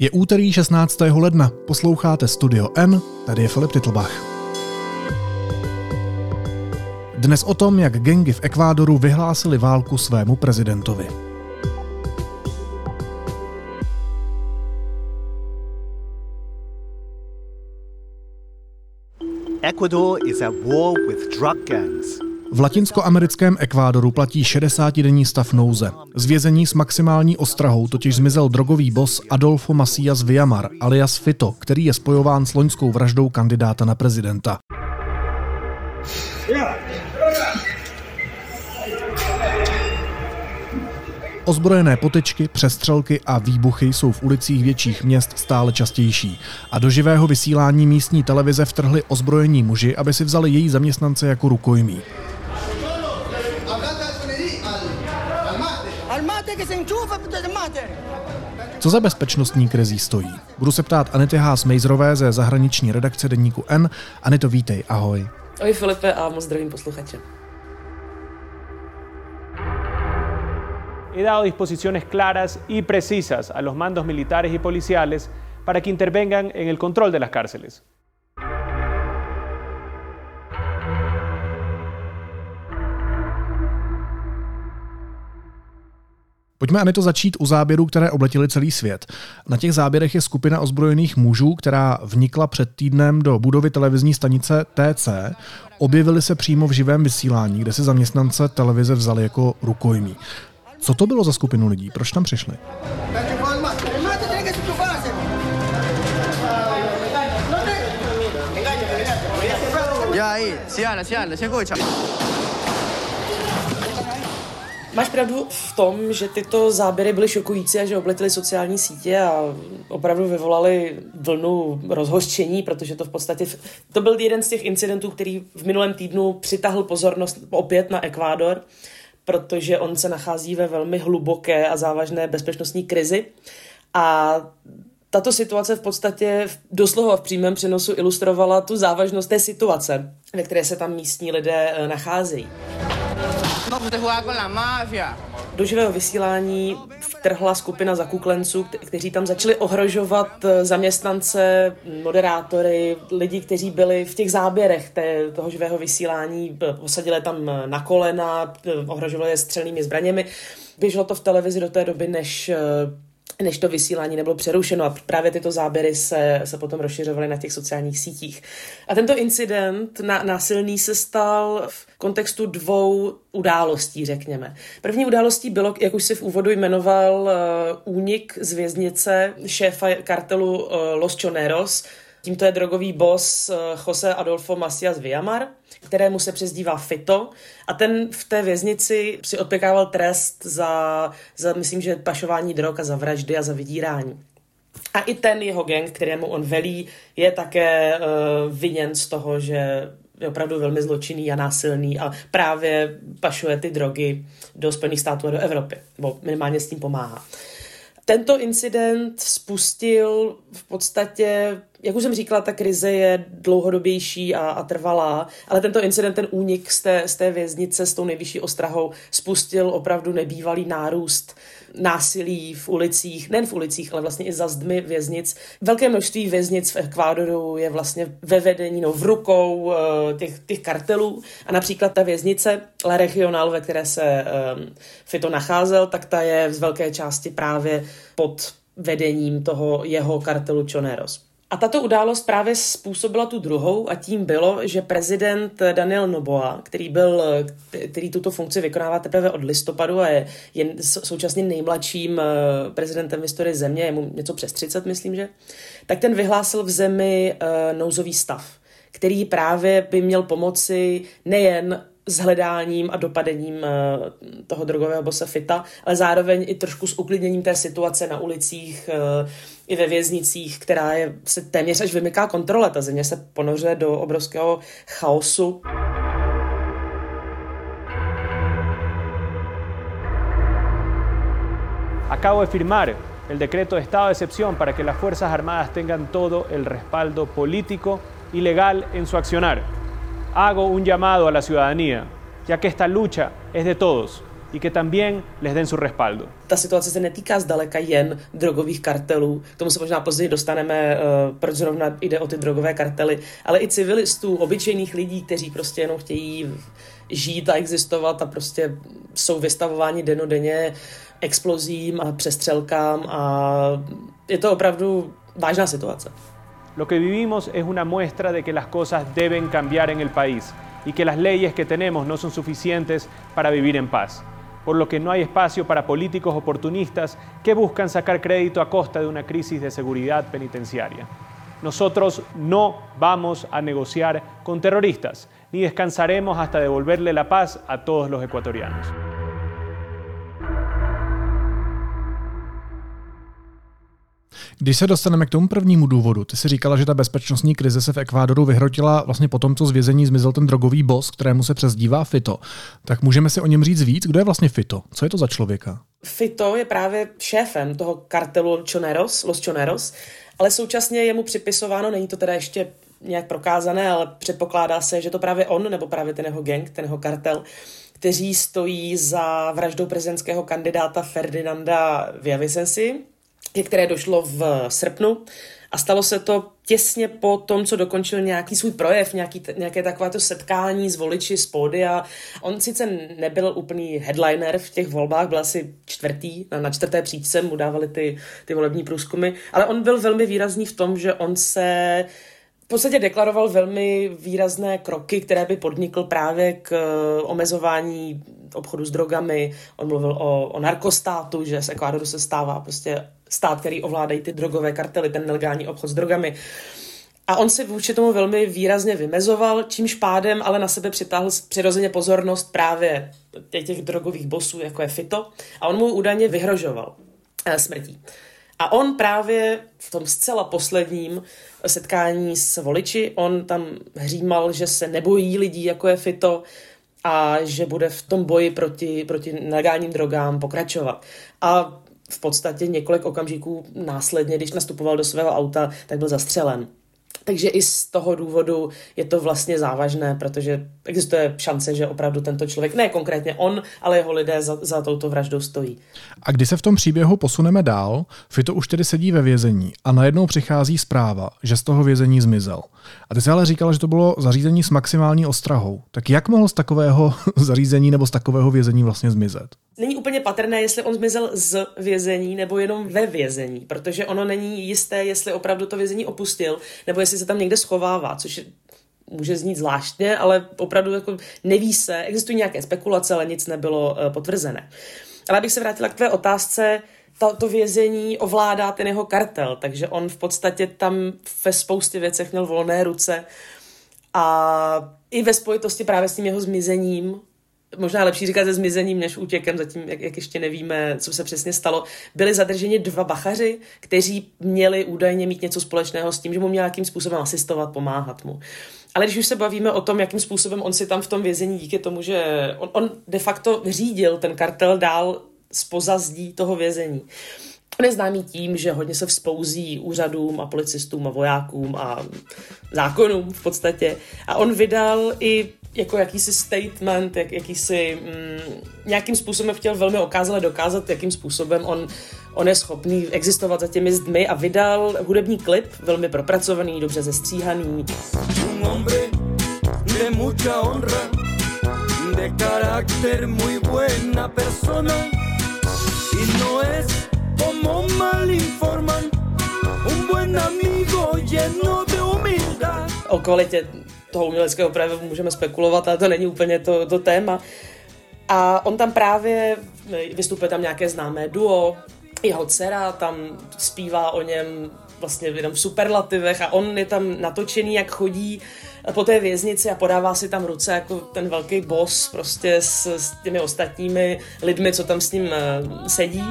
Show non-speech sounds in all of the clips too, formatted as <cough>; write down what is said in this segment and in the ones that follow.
Je úterý 16. ledna, posloucháte Studio N, tady je Filip Titlbach. Dnes o tom, jak gengy v Ekvádoru vyhlásili válku svému prezidentovi. Ecuador is at war with drug gangs. V latinskoamerickém Ekvádoru platí 60-denní stav nouze. Z vězení s maximální ostrahou totiž zmizel drogový bos Adolfo Macias Villamar, alias Fito, který je spojován s loňskou vraždou kandidáta na prezidenta. Ozbrojené potečky, přestřelky a výbuchy jsou v ulicích větších měst stále častější. A do živého vysílání místní televize vtrhli ozbrojení muži, aby si vzali její zaměstnance jako rukojmí. Co za bezpečnostní krizí stojí? Budu se ptát Anity Haas Mejzrové ze zahraniční redakce deníku N. Anito, vítej, ahoj. Ahoj Filipe a moc zdravím posluchače. He dado disposiciones claras y precisas a los mandos militares y policiales para que intervengan en el control de las cárceles. Pojďme Anito začít u záběrů, které obletily celý svět. Na těch záběrech je skupina ozbrojených mužů, která vnikla před týdnem do budovy televizní stanice TC. Objevili se přímo v živém vysílání, kde si zaměstnance televize vzali jako rukojmí. Co to bylo za skupinu lidí? Proč tam přišli? Já, si anda, si anda, Máš pravdu v tom, že tyto záběry byly šokující a že obletily sociální sítě a opravdu vyvolaly vlnu rozhořčení, protože to v podstatě to byl jeden z těch incidentů, který v minulém týdnu přitahl pozornost opět na Ekvádor, protože on se nachází ve velmi hluboké a závažné bezpečnostní krizi. A tato situace v podstatě doslova v přímém přenosu ilustrovala tu závažnost té situace, ve které se tam místní lidé eh, nacházejí. Do živého vysílání vtrhla skupina zakuklenců, kteří tam začali ohrožovat eh, zaměstnance, moderátory, lidi, kteří byli v těch záběrech té, toho živého vysílání, posadili tam eh, na kolena, eh, ohrožovali je střelnými zbraněmi. Běželo to v televizi do té doby, než než to vysílání nebylo přerušeno a právě tyto záběry se, se potom rozšiřovaly na těch sociálních sítích. A tento incident na, násilný se stal v kontextu dvou událostí, řekněme. První událostí bylo, jak už si v úvodu jmenoval, uh, únik z věznice šéfa kartelu uh, Los Choneros, Tímto je drogový boss uh, Jose Adolfo Macias Villamar, kterému se přezdívá Fito a ten v té věznici si odpěkával trest za, za myslím, že pašování drog a za vraždy a za vydírání. A i ten jeho gang, kterému on velí, je také uh, viněn z toho, že je opravdu velmi zločinný a násilný a právě pašuje ty drogy do Spojených států a do Evropy, nebo minimálně s tím pomáhá. Tento incident spustil v podstatě, jak už jsem říkala, ta krize je dlouhodobější a, a trvalá, ale tento incident, ten únik z té, z té věznice s tou nejvyšší ostrahou spustil opravdu nebývalý nárůst násilí v ulicích, nejen v ulicích, ale vlastně i za zdmi věznic. Velké množství věznic v Ekvádoru je vlastně ve vedení, no v rukou uh, těch, těch kartelů a například ta věznice La Regional, ve které se um, Fito nacházel, tak ta je z velké části právě pod vedením toho jeho kartelu Choneros. A tato událost právě způsobila tu druhou a tím bylo, že prezident Daniel Noboa, který, byl, který tuto funkci vykonává teprve od listopadu a je, je současně nejmladším eh, prezidentem v historii země, je mu něco přes 30, myslím, že, tak ten vyhlásil v zemi uh, nouzový stav, který právě by měl pomoci nejen s hledáním a dopadením uh, toho drogového bossa Fita, ale zároveň i trošku s uklidněním té situace na ulicích, uh, i ve věznicích, která je, se téměř až vymyká kontrole. Ta země se ponořuje do obrovského chaosu. Acabo de firmar el decreto de estado de excepción para que las Fuerzas Armadas tengan todo el respaldo político y legal en su accionar. Hago un llamado a la ciudadanía, ya que esta lucha es de todos y que también les den su respaldo. Ta situace se netýká zdaleka jen drogových kartelů, k tomu se možná později dostaneme, eh, proč zrovna jde o ty drogové kartely, ale i civilistů, obyčejných lidí, kteří prostě jenom chtějí žít a existovat a prostě jsou vystavováni denodenně explozím a přestřelkám a je to opravdu vážná situace. Lo que vivimos es una muestra de que las cosas deben cambiar en el país y que las leyes que tenemos no son suficientes para vivir en paz, por lo que no hay espacio para políticos oportunistas que buscan sacar crédito a costa de una crisis de seguridad penitenciaria. Nosotros no vamos a negociar con terroristas, ni descansaremos hasta devolverle la paz a todos los ecuatorianos. Když se dostaneme k tomu prvnímu důvodu, ty si říkala, že ta bezpečnostní krize se v Ekvádoru vyhrotila vlastně po tom, co z vězení zmizel ten drogový boss, kterému se přezdívá Fito. Tak můžeme si o něm říct víc? Kdo je vlastně Fito? Co je to za člověka? Fito je právě šéfem toho kartelu Choneros, Los Choneros, ale současně je mu připisováno, není to teda ještě nějak prokázané, ale předpokládá se, že to právě on, nebo právě ten jeho gang, ten jeho kartel, kteří stojí za vraždou prezidentského kandidáta Ferdinanda Villavicensi, ke které došlo v srpnu. A stalo se to těsně po tom, co dokončil nějaký svůj projev, nějaký, nějaké takovéto setkání s voliči z pódia. On sice nebyl úplný headliner v těch volbách, byl asi čtvrtý, na, na čtvrté příčce mu dávali ty, ty volební průzkumy, ale on byl velmi výrazný v tom, že on se podstatě deklaroval velmi výrazné kroky, které by podnikl právě k eh, omezování obchodu s drogami. On mluvil o, o narkostátu, že z Ekvádoru se stává prostě stát, který ovládají ty drogové kartely, ten nelegální obchod s drogami. A on si vůči tomu velmi výrazně vymezoval, čímž pádem ale na sebe přitáhl přirozeně pozornost právě těch, těch drogových bosů, jako je Fito. A on mu údajně vyhrožoval eh, smrtí. A on právě v tom zcela posledním setkání s voliči, on tam hřímal, že se nebojí lidí, jako je Fito, a že bude v tom boji proti, proti nelegálním drogám pokračovat. A v podstatě několik okamžiků následně, když nastupoval do svého auta, tak byl zastřelen. Takže i z toho důvodu je to vlastně závažné, protože existuje šance, že opravdu tento člověk, ne konkrétně on, ale jeho lidé za, za touto vraždou stojí. A když se v tom příběhu posuneme dál, Fito už tedy sedí ve vězení a najednou přichází zpráva, že z toho vězení zmizel. A ty jsi ale říkal, že to bylo zařízení s maximální ostrahou. Tak jak mohl z takového <laughs> zařízení nebo z takového vězení vlastně zmizet? Není úplně patrné, jestli on zmizel z vězení nebo jenom ve vězení, protože ono není jisté, jestli opravdu to vězení opustil, nebo jestli se tam někde schovává, což je může znít zvláštně, ale opravdu jako neví se, existují nějaké spekulace, ale nic nebylo uh, potvrzené. Ale abych se vrátila k tvé otázce, to, to vězení ovládá ten jeho kartel, takže on v podstatě tam ve spoustě věcech měl volné ruce a i ve spojitosti právě s tím jeho zmizením možná lepší říkat se zmizením než útěkem, zatím, jak, jak ještě nevíme, co se přesně stalo, byli zadrženi dva bachaři, kteří měli údajně mít něco společného s tím, že mu měl nějakým způsobem asistovat, pomáhat mu. Ale když už se bavíme o tom, jakým způsobem on si tam v tom vězení díky tomu, že on, on de facto řídil ten kartel dál z pozazdí toho vězení. On je známý tím, že hodně se vzpouzí úřadům a policistům a vojákům a zákonům v podstatě. A on vydal i jako jakýsi statement, jak, jakýsi mm, nějakým způsobem chtěl velmi okázale dokázat, jakým způsobem on, on je schopný existovat za těmi zdmi a vydal hudební klip, velmi propracovaný, dobře zestříhaný. de carácter muy buena persona, y no es como mal informan, un buen amigo lleno de humildad. O kvalitě toho uměleckého projevu můžeme spekulovat, ale to není úplně to, to téma. A on tam právě, vystupuje tam nějaké známé duo, jeho dcera tam zpívá o něm vlastně jenom v superlativech a on je tam natočený, jak chodí po té věznici a podává si tam ruce jako ten velký boss prostě s, s těmi ostatními lidmi, co tam s ním uh, sedí.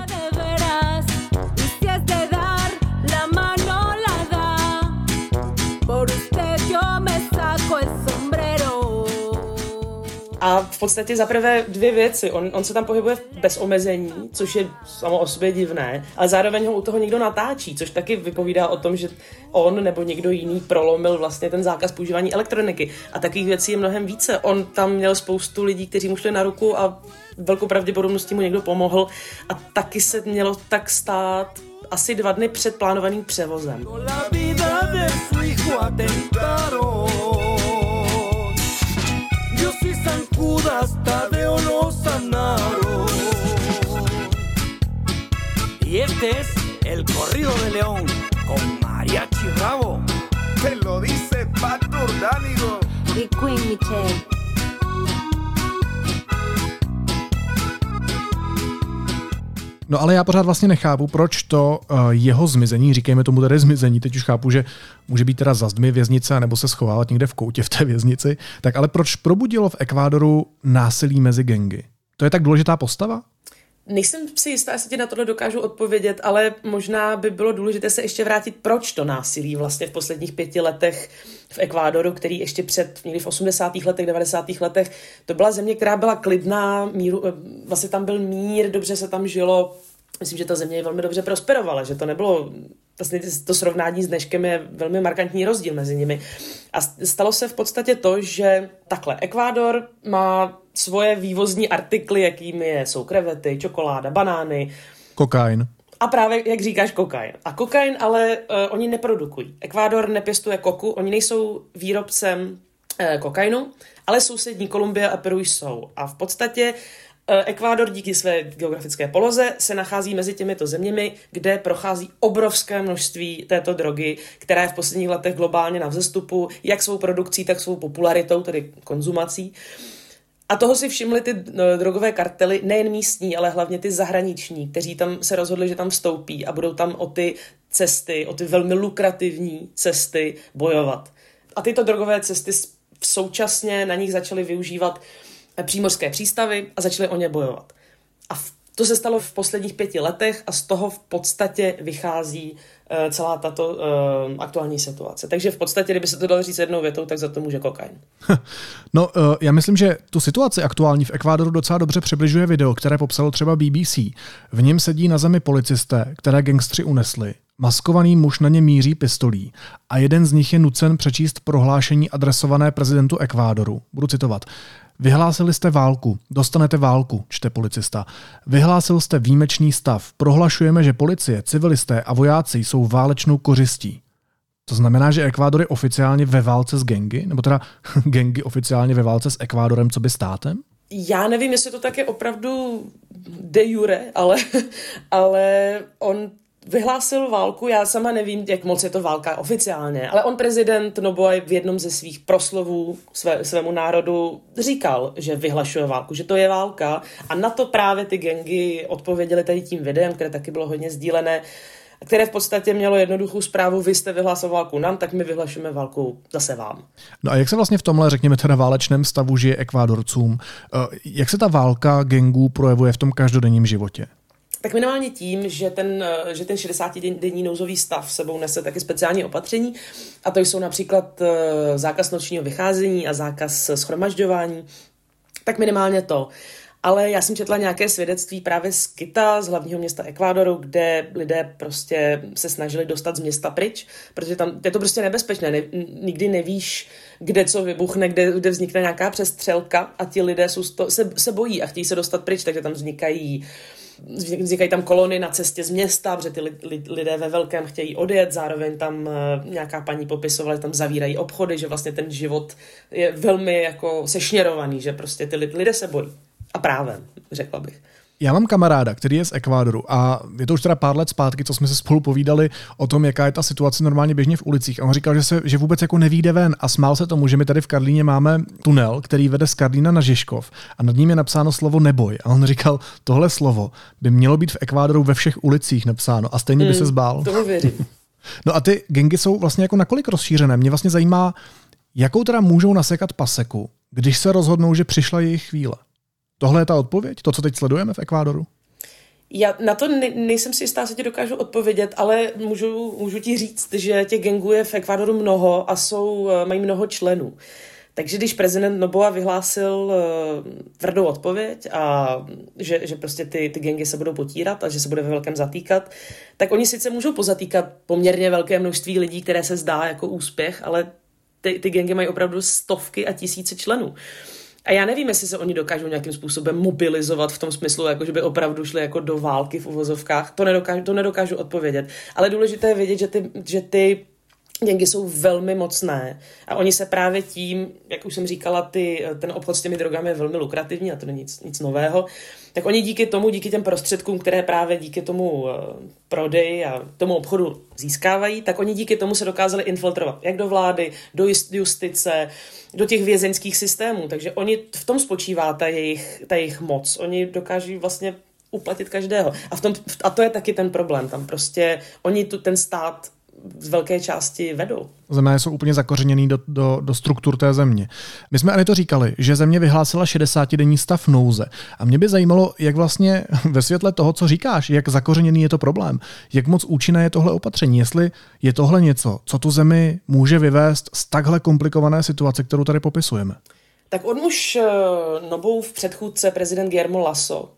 A v podstatě za prvé dvě věci. On, on se tam pohybuje bez omezení, což je samo o sobě divné, ale zároveň ho u toho někdo natáčí, což taky vypovídá o tom, že on nebo někdo jiný prolomil vlastně ten zákaz používání elektroniky. A takových věcí je mnohem více. On tam měl spoustu lidí, kteří mu šli na ruku a velkou pravděpodobností mu někdo pomohl a taky se mělo tak stát asi dva dny před plánovaným převozem. Y este es el corrido de León con Mariachi Bravo. Te lo dice Pato Orgánico. Y Queen Michelle. No ale já pořád vlastně nechápu, proč to uh, jeho zmizení, říkejme tomu tedy zmizení, teď už chápu, že může být teda za zdmi věznice nebo se schovávat někde v koutě v té věznici, tak ale proč probudilo v Ekvádoru násilí mezi gengy? To je tak důležitá postava? Nejsem si jistá, jestli ti na tohle dokážu odpovědět, ale možná by bylo důležité se ještě vrátit, proč to násilí vlastně v posledních pěti letech v Ekvádoru, který ještě před někdy v 80. letech, 90. letech, to byla země, která byla klidná, míru, eh, vlastně tam byl mír, dobře se tam žilo, myslím, že ta země velmi dobře prosperovala, že to nebylo, vlastně to srovnání s dneškem je velmi markantní rozdíl mezi nimi. A stalo se v podstatě to, že takhle, Ekvádor má svoje vývozní artikly, jakými je, jsou krevety, čokoláda, banány. Kokain. A právě, jak říkáš, kokain. A kokain ale uh, oni neprodukují. Ekvádor nepěstuje koku, oni nejsou výrobcem uh, kokainu, ale sousední Kolumbie a Peru jsou. A v podstatě uh, Ekvádor díky své geografické poloze se nachází mezi těmito zeměmi, kde prochází obrovské množství této drogy, která je v posledních letech globálně na vzestupu, jak svou produkcí, tak svou popularitou, tedy konzumací. Uh, a toho si všimli ty no, drogové kartely, nejen místní, ale hlavně ty zahraniční, kteří tam se rozhodli, že tam vstoupí a budou tam o ty cesty, o ty velmi lukrativní cesty bojovat. A tyto drogové cesty současně na nich začaly využívat přímořské přístavy a začaly o ně bojovat. A to se stalo v posledních pěti letech a z toho v podstatě vychází Eh, celá tato uh, aktuální situace. Takže v podstatě, kdyby se to dalo říct jednou větou, tak za to může kokain. No, uh, já myslím, že tu situaci aktuální v Ekvádoru docela dobře přibližuje video, které popsalo třeba BBC. V něm sedí na zemi policisté, které gangstři unesli. Maskovaný muž na ně míří pistolí a jeden z nich je nucen přečíst prohlášení adresované prezidentu Ekvádoru. Budu citovat. Vyhlásili jste válku, dostanete válku, čte policista. Vyhlásil jste výjimečný stav. Prohlašujeme, že policie, civilisté a vojáci jsou válečnou kořistí. To znamená, že Ekvádor je oficiálně ve válce s gengy? Nebo teda <laughs> gengy oficiálně ve válce s Ekvádorem, co by státem? Já nevím, jestli to tak je opravdu de jure, ale, <laughs> ale on vyhlásil válku, já sama nevím, jak moc je to válka oficiálně, ale on prezident Noboy v jednom ze svých proslovů své, svému národu říkal, že vyhlašuje válku, že to je válka a na to právě ty gengy odpověděly tady tím videem, které taky bylo hodně sdílené, které v podstatě mělo jednoduchou zprávu, vy jste vyhlásil válku nám, tak my vyhlašujeme válku zase vám. No a jak se vlastně v tomhle, řekněme teda válečném stavu žije Ekvádorcům? Eh, jak se ta válka gengů projevuje v tom každodenním životě? Tak minimálně tím, že ten, že ten 60-denní nouzový stav sebou nese taky speciální opatření, a to jsou například eh, zákaz nočního vycházení a zákaz schromažďování, tak minimálně to. Ale já jsem četla nějaké svědectví právě z Kita, z hlavního města Ekvádoru, kde lidé prostě se snažili dostat z města pryč, protože tam je to prostě nebezpečné. Ne, nikdy nevíš, kde co vybuchne, kde, kde vznikne nějaká přestřelka a ti lidé jsou to, se, se bojí a chtějí se dostat pryč, takže tam vznikají uh, vznikají tam kolony na cestě z města, protože ty lidé ve velkém chtějí odjet, zároveň tam eh, nějaká paní popisovala, že tam zavírají obchody, že vlastně ten život je velmi jako sešněrovaný, že prostě ty lidé se bojí. A právem, řekla bych. Já mám kamaráda, který je z Ekvádoru a je to už teda pár let zpátky, co jsme se spolu povídali o tom, jaká je ta situace normálně běžně v ulicích. A on říkal, že, se, že vůbec jako nevíde ven a smál se tomu, že my tady v Karlíně máme tunel, který vede z Karlína na Žižkov a nad ním je napsáno slovo neboj. A on říkal, tohle slovo by mělo být v Ekvádoru ve všech ulicích napsáno a stejně by se hmm, zbál. To věřím. <laughs> No a ty gengy jsou vlastně jako nakolik rozšířené? Mě vlastně zajímá, jakou teda můžou nasekat paseku, když se rozhodnou, že přišla jejich chvíle. Tohle je ta odpověď? To, co teď sledujeme v Ekvádoru? Já na to ne, nejsem si jistá, že ti dokážu odpovědět, ale můžu, můžu ti říct, že těch gangů je v Ekvádoru mnoho a jsou, eh, mají mnoho členů. Takže když prezident Noboa vyhlásil uh, tvrdou odpověď a že, že prostě ty, ty gengy se budou potírat a že se bude ve velkém zatýkat, tak oni sice můžou pozatýkat poměrně velké množství lidí, které se zdá jako úspěch, ale ty, ty gengy mají opravdu stovky a tisíce členů. A já nevím, jestli se oni dokážou nějakým způsobem mobilizovat v tom smyslu, jako že by opravdu šli jako do války v uvozovkách. To nedokážu, to nedokážu odpovědět. Ale důležité je vědět, že ty, že ty Gengy jsou velmi mocné a oni se právě tím, jak už jsem říkala, ty, ten obchod s těmi drogami je velmi lukrativní a to není nic, nic nového, tak oni díky tomu, díky těm prostředkům, které právě díky tomu uh, prodeji a tomu obchodu získávají, tak oni díky tomu se dokázali infiltrovat jak do vlády, do justice, do těch vězeňských systémů. Takže oni v tom spočívá ta jejich, ta jejich moc. Oni dokáží vlastně uplatit každého. A, v tom, a to je taky ten problém. Tam prostě oni tu, ten stát z velké části vedou. Země jsou úplně zakořeněný do, do, do struktur té země. My jsme ani to říkali, že země vyhlásila 60-denní stav nouze. A mě by zajímalo, jak vlastně <laughs> ve světle toho, co říkáš, jak zakořeněný je to problém, jak moc účinné je tohle opatření, jestli je tohle něco, co tu zemi může vyvést z takhle komplikované situace, kterou tady popisujeme. Tak on už eh, Nobův předchůdce, prezident Guillermo Lasso,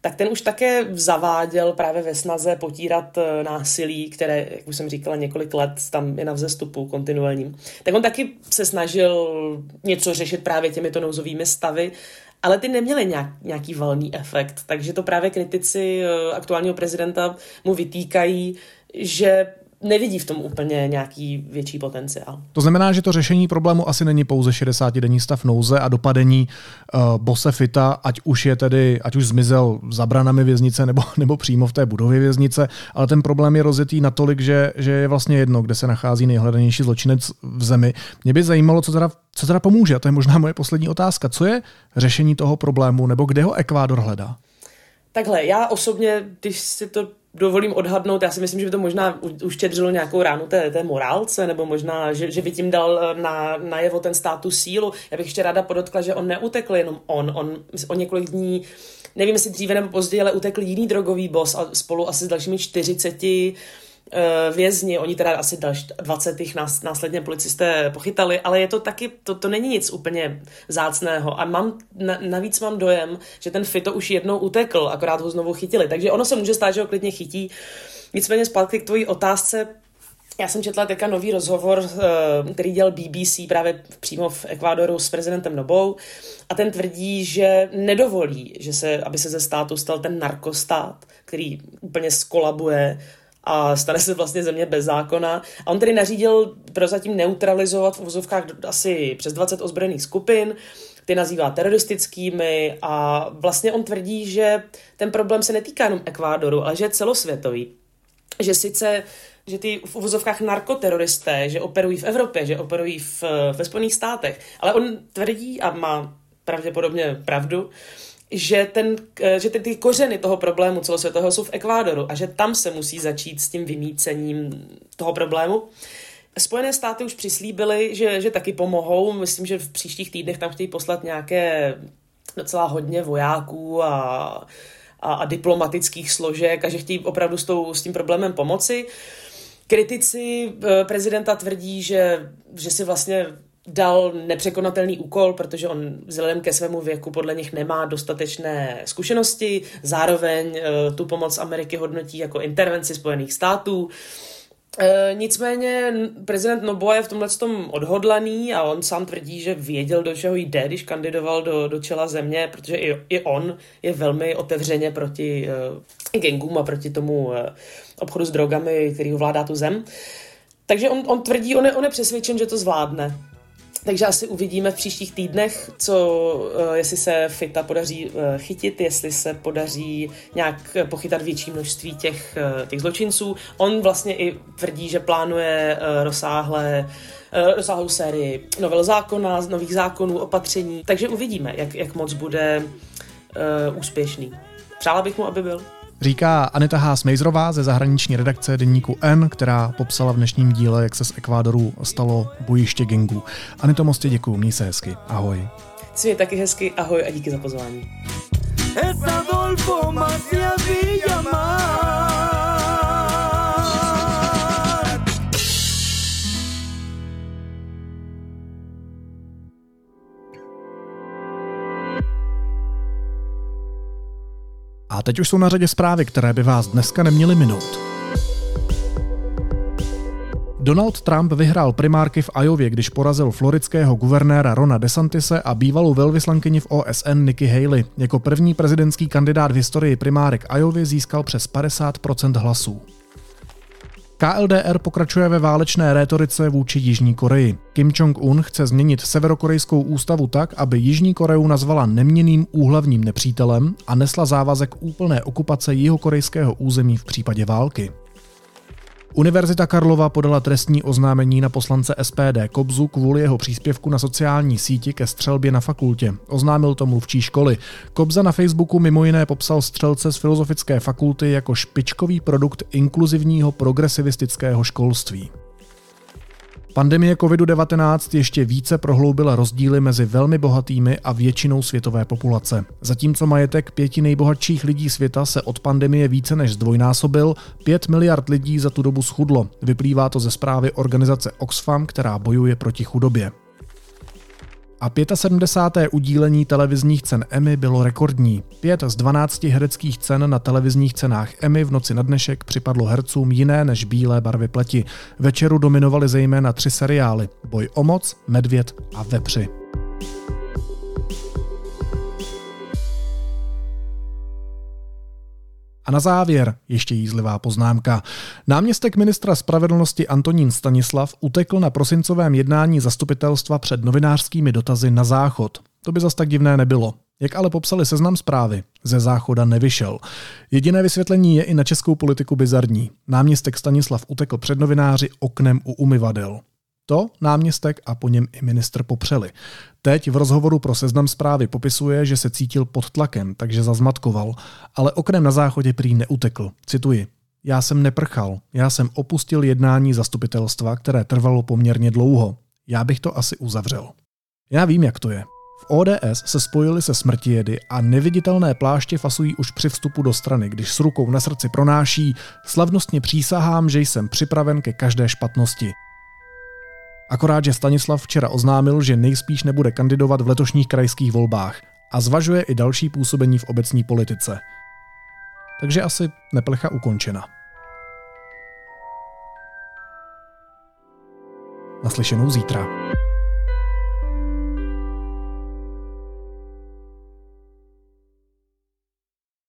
tak ten už také zaváděl právě ve snaze potírat eh, násilí, které, jak už jsem říkala, několik let tam je na vzestupu kontinuálním. Tak on taky se snažil něco řešit právě těmito nouzovými stavy, ale ty neměly nějak, nějaký valný efekt, takže to právě kritici eh, aktuálního prezidenta mu vytýkají, že nevidí v tom úplně nějaký větší potenciál. To znamená, že to řešení problému asi není pouze 60-denní stav nouze a dopadení uh, bose Fita, ať už je tedy, ať už zmizel za branami věznice nebo, <laughs> nebo přímo v té budově věznice, ale ten problém je rozjetý natolik, že, že je vlastně jedno, kde se nachází nejhledanější zločinec v zemi. Mě by zajímalo, co teda, co teda pomůže, a to je možná moje poslední otázka. Co je řešení toho problému, nebo kde ho Ekvádor hledá? Takhle, já osobně, když si to dovolím odhadnout, já si myslím, že by to možná uštědřilo nějakou ránu té, té morálce, nebo možná, že, že by tím dal eh, na, na jevo ten státu sílu. Já bych ještě ráda podotkla, že on neutekl jenom on, on o několik dní, nevím jestli dříve nebo později, ale utekl jiný drogový boss a spolu asi s dalšími 40 Eh, vězni, oni teda asi další 20 jich nás, následně policisté pochytali, ale je to taky, to, to není nic úplně zácného. A mám, na, navíc mám dojem, že ten Fito už jednou utekl, akorát ho znovu chytili, takže ono se může stát, že ho klidně chytí. Nicméně zpátky k tvojí otázce, já jsem četla teďka nový rozhovor, eh, který dělal BBC právě přímo v Ekvádoru s prezidentem Nobou. A ten tvrdí, že nedovolí, že se, aby se ze státu stal ten narkostát, který úplně skolabuje a stane se vlastně země bez zákona. A on tedy nařídil prozatím neutralizovat v vozovkách asi přes 20 ozbrojených skupin, ty nazývá teroristickými a vlastně on tvrdí, že ten problém se netýká jenom Ekvádoru, ale že je celosvětový. Že sice že ty v uvozovkách narkoteroristé, že operují v Evropě, že operují v, ve Spojených státech, ale on tvrdí a má pravděpodobně pravdu, že, ten, eh, že ty, ty kořeny toho problému celosvětového jsou v Ekvádoru a že tam se musí začít s tím vymícením toho problému. Spojené státy už přislíbily, že, že taky pomohou. Myslím, že v příštích týdnech tam chtějí poslat nějaké docela hodně vojáků a, a, a diplomatických složek a že chtějí opravdu s, tou, s tím problémem pomoci. Kritici eh, prezidenta tvrdí, že, že si vlastně dal nepřekonatelný úkol, protože on vzhledem ke svému věku podle nich nemá dostatečné zkušenosti, zároveň e, tu pomoc Ameriky hodnotí jako intervenci Spojených států. E, nicméně prezident Noboa je v tomhle tom odhodlaný a on sám tvrdí, že věděl, do čeho jde, když kandidoval do, do čela země, protože i, i on je velmi otevřeně proti e, gengům a proti tomu e, obchodu s drogami, který ovládá tu zem. Takže on, on tvrdí, on je, on je přesvědčen, že to zvládne. Takže asi uvidíme v příštích týdnech, co, eh, jestli se Fita podaří eh, chytit, jestli se podaří nějak pochytat větší množství těch, eh, těch zločinců. On vlastně i tvrdí, že plánuje rozsáhlé rozsáhlou sérii novel zákona, nových zákonů, opatření, takže uvidíme, jak, jak moc bude úspěšný. Přála bych mu, aby byl. Říká Aneta Haas Mejzrová ze zahraniční redakce deníku N, která popsala v dnešním díle, jak se z Ekvádoru stalo bojiště gengu. Aneto, moc děkuju, měj se hezky. Ahoj. Si taky hezky, ahoj a díky za pozvání. A teď už jsou na řadě zprávy, které by vás dneska neměly minout. Donald Trump vyhrál primárky v Ajově, když porazil floridského guvernéra Rona DeSantise a bývalou velvyslankyni v OSN Nikki Haley. Jako první prezidentský kandidát v historii primárek Ajovy získal přes 50% hlasů. KLDR pokračuje ve válečné rétorice vůči Jižní Koreji. Kim Jong-un chce změnit severokorejskou ústavu tak, aby Jižní Koreu nazvala neměným úhlavním nepřítelem a nesla závazek úplné okupace jihokorejského území v případě války. Univerzita Karlova podala trestní oznámení na poslance SPD Kobzu kvůli jeho příspěvku na sociální síti ke střelbě na fakultě. Oznámil to mluvčí školy. Kobza na Facebooku mimo jiné popsal střelce z filozofické fakulty jako špičkový produkt inkluzivního progresivistického školství. Pandemie COVID-19 ještě více prohloubila rozdíly mezi velmi bohatými a většinou světové populace. Zatímco majetek pěti nejbohatších lidí světa se od pandemie více než zdvojnásobil, pět miliard lidí za tu dobu schudlo. Vyplývá to ze zprávy organizace Oxfam, která bojuje proti chudobě a 75. udílení televizních cen Emmy bylo rekordní. Pět z 12 hereckých cen na televizních cenách Emmy v noci na dnešek připadlo hercům jiné než bílé barvy pleti. Večeru dominovaly zejména tři seriály Boj o moc, Medvěd a Vepři. A na závěr ještě jízlivá poznámka. Náměstek ministra spravedlnosti Antonín Stanislav utekl na prosincovém jednání zastupitelstva před novinářskými dotazy na záchod. To by zas tak divné nebylo. Jak ale popsali seznam zprávy, ze záchoda nevyšel. Jediné vysvětlení je i na českou politiku bizarní. Náměstek Stanislav utekl před novináři oknem u umyvadel. To náměstek a po něm i ministr popřeli. Teď v rozhovoru pro seznam zprávy popisuje, že se cítil pod tlakem, takže zazmatkoval, ale oknem na záchodě prý neutekl. Cituji. Já jsem neprchal, já jsem opustil jednání zastupitelstva, které trvalo poměrně dlouho. Já bych to asi uzavřel. Já vím, jak to je. V ODS se spojili se smrtijedy a neviditelné pláště fasují už při vstupu do strany, když s rukou na srdci pronáší slavnostně přísahám, že jsem připraven ke každé špatnosti. Akorát, že Stanislav včera oznámil, že nejspíš nebude kandidovat v letošních krajských volbách a zvažuje i další působení v obecní politice. Takže asi neplecha ukončena. Naslyšenou zítra.